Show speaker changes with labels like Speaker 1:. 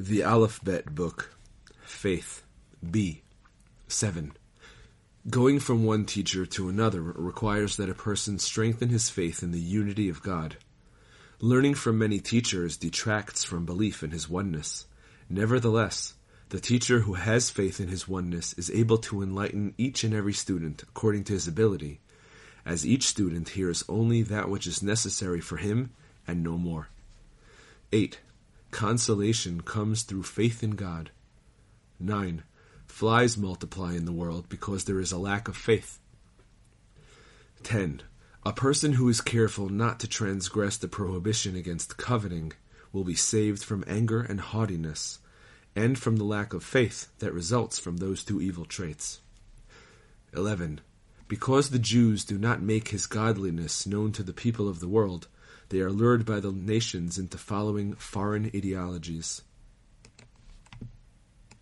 Speaker 1: The Aleph-Bet Book, Faith, B. 7. Going from one teacher to another requires that a person strengthen his faith in the unity of God. Learning from many teachers detracts from belief in his oneness. Nevertheless, the teacher who has faith in his oneness is able to enlighten each and every student according to his ability, as each student hears only that which is necessary for him and no more. 8. Consolation comes through faith in God. 9. Flies multiply in the world because there is a lack of faith. 10. A person who is careful not to transgress the prohibition against coveting will be saved from anger and haughtiness, and from the lack of faith that results from those two evil traits. 11. Because the Jews do not make his godliness known to the people of the world, they are lured by the nations into following foreign ideologies.